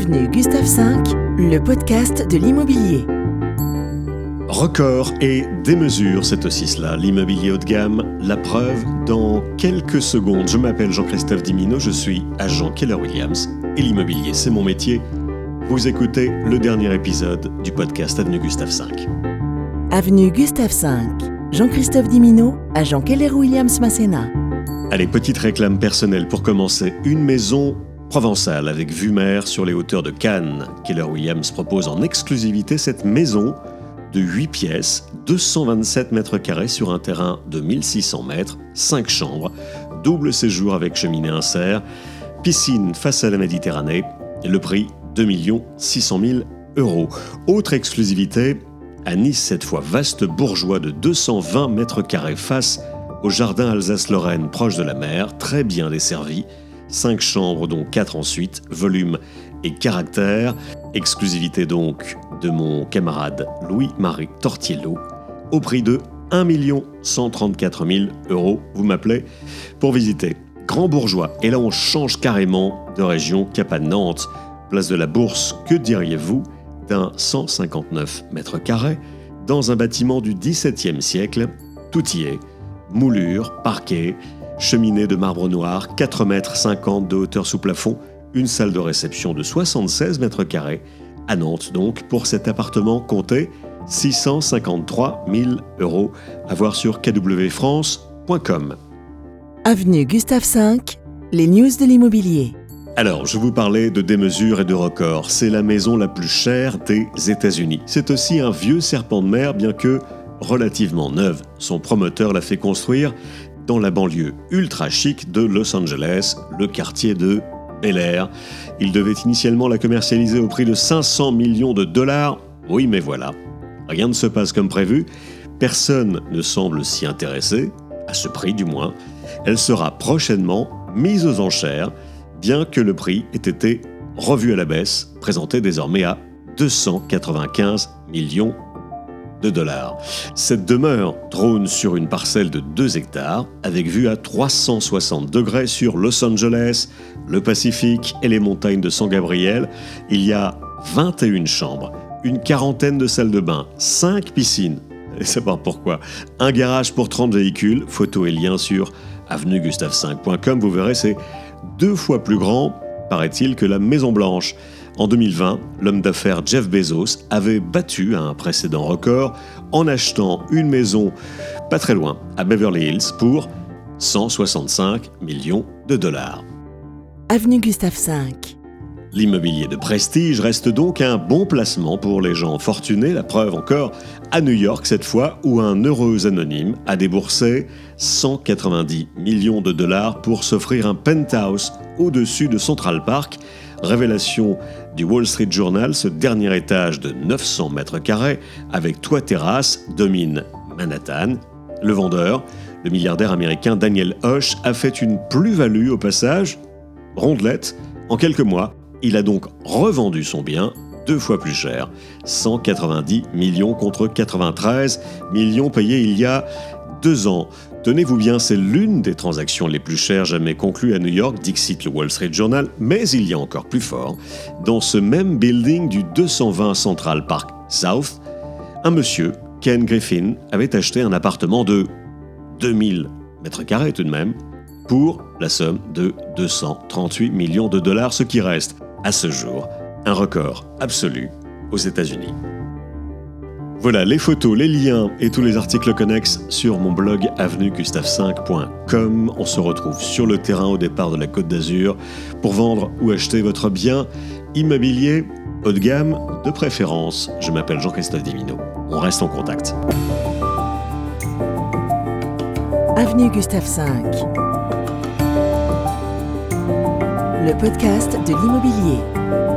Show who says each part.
Speaker 1: Avenue Gustave V, le podcast de l'immobilier.
Speaker 2: Record et démesure, c'est aussi cela, l'immobilier haut de gamme. La preuve dans quelques secondes. Je m'appelle Jean-Christophe Dimino, je suis agent Keller Williams et l'immobilier, c'est mon métier. Vous écoutez le dernier épisode du podcast Avenue Gustave V.
Speaker 1: Avenue Gustave V, Jean-Christophe Dimino, agent Keller Williams Masséna.
Speaker 2: Allez, petite réclame personnelle pour commencer. Une maison provençale avec vue mer sur les hauteurs de Cannes. Keller Williams propose en exclusivité cette maison de 8 pièces, 227 mètres carrés sur un terrain de 1600 mètres, 5 chambres, double séjour avec cheminée insert, piscine face à la Méditerranée, le prix 2 600 000 euros. Autre exclusivité, à Nice cette fois, vaste bourgeois de 220 mètres carrés face au jardin Alsace-Lorraine proche de la mer, très bien desservi, 5 chambres dont 4 ensuite, volume et caractère, exclusivité donc de mon camarade Louis-Marie Tortiello, au prix de 1 134 000 euros. Vous m'appelez pour visiter Grand Bourgeois. Et là, on change carrément de région cap à Nantes. Place de la Bourse, que diriez-vous d'un 159 mètres carrés dans un bâtiment du XVIIe siècle? Tout y est. Moulure, parquet, cheminée de marbre noir, 4 mètres 50 de hauteur sous plafond, une salle de réception de 76 mètres carrés, à Nantes donc, pour cet appartement compté 653 000 euros, à voir sur kwfrance.com.
Speaker 1: Avenue Gustave V, les news de l'immobilier.
Speaker 2: Alors, je vous parlais de démesure et de records. C'est la maison la plus chère des États-Unis. C'est aussi un vieux serpent de mer, bien que relativement neuve. Son promoteur l'a fait construire la banlieue ultra chic de Los Angeles, le quartier de Bel Air. Il devait initialement la commercialiser au prix de 500 millions de dollars. Oui, mais voilà. Rien ne se passe comme prévu. Personne ne semble s'y intéresser, à ce prix du moins. Elle sera prochainement mise aux enchères, bien que le prix ait été revu à la baisse, présenté désormais à 295 millions de dollars. Cette demeure trône sur une parcelle de 2 hectares, avec vue à 360 degrés sur Los Angeles, le Pacifique et les montagnes de San Gabriel. Il y a 21 chambres, une quarantaine de salles de bain, 5 piscines, et pourquoi, un garage pour 30 véhicules, photo et lien sur avenuegustave5.com, vous verrez, c'est deux fois plus grand, paraît-il, que la Maison Blanche. En 2020, l'homme d'affaires Jeff Bezos avait battu un précédent record en achetant une maison pas très loin, à Beverly Hills, pour 165 millions de dollars.
Speaker 1: Avenue Gustave V.
Speaker 2: L'immobilier de prestige reste donc un bon placement pour les gens fortunés, la preuve encore à New York cette fois, où un heureux anonyme a déboursé 190 millions de dollars pour s'offrir un penthouse au-dessus de Central Park Révélation du Wall Street Journal, ce dernier étage de 900 mètres carrés avec toit terrasse domine Manhattan. Le vendeur, le milliardaire américain Daniel Hoche, a fait une plus-value au passage, rondelette, en quelques mois. Il a donc revendu son bien deux fois plus cher, 190 millions contre 93 millions payés il y a deux ans. Tenez-vous bien, c'est l'une des transactions les plus chères jamais conclues à New York, dixit le Wall Street Journal, mais il y a encore plus fort. Dans ce même building du 220 Central Park South, un monsieur, Ken Griffin, avait acheté un appartement de 2000 mètres carrés tout de même, pour la somme de 238 millions de dollars, ce qui reste, à ce jour, un record absolu aux États-Unis. Voilà, les photos, les liens et tous les articles connexes sur mon blog avenuegustave5.com. On se retrouve sur le terrain au départ de la Côte d'Azur pour vendre ou acheter votre bien immobilier haut de gamme de préférence. Je m'appelle Jean-Christophe Divino. On reste en contact.
Speaker 1: Avenue Gustave V. Le podcast de l'immobilier.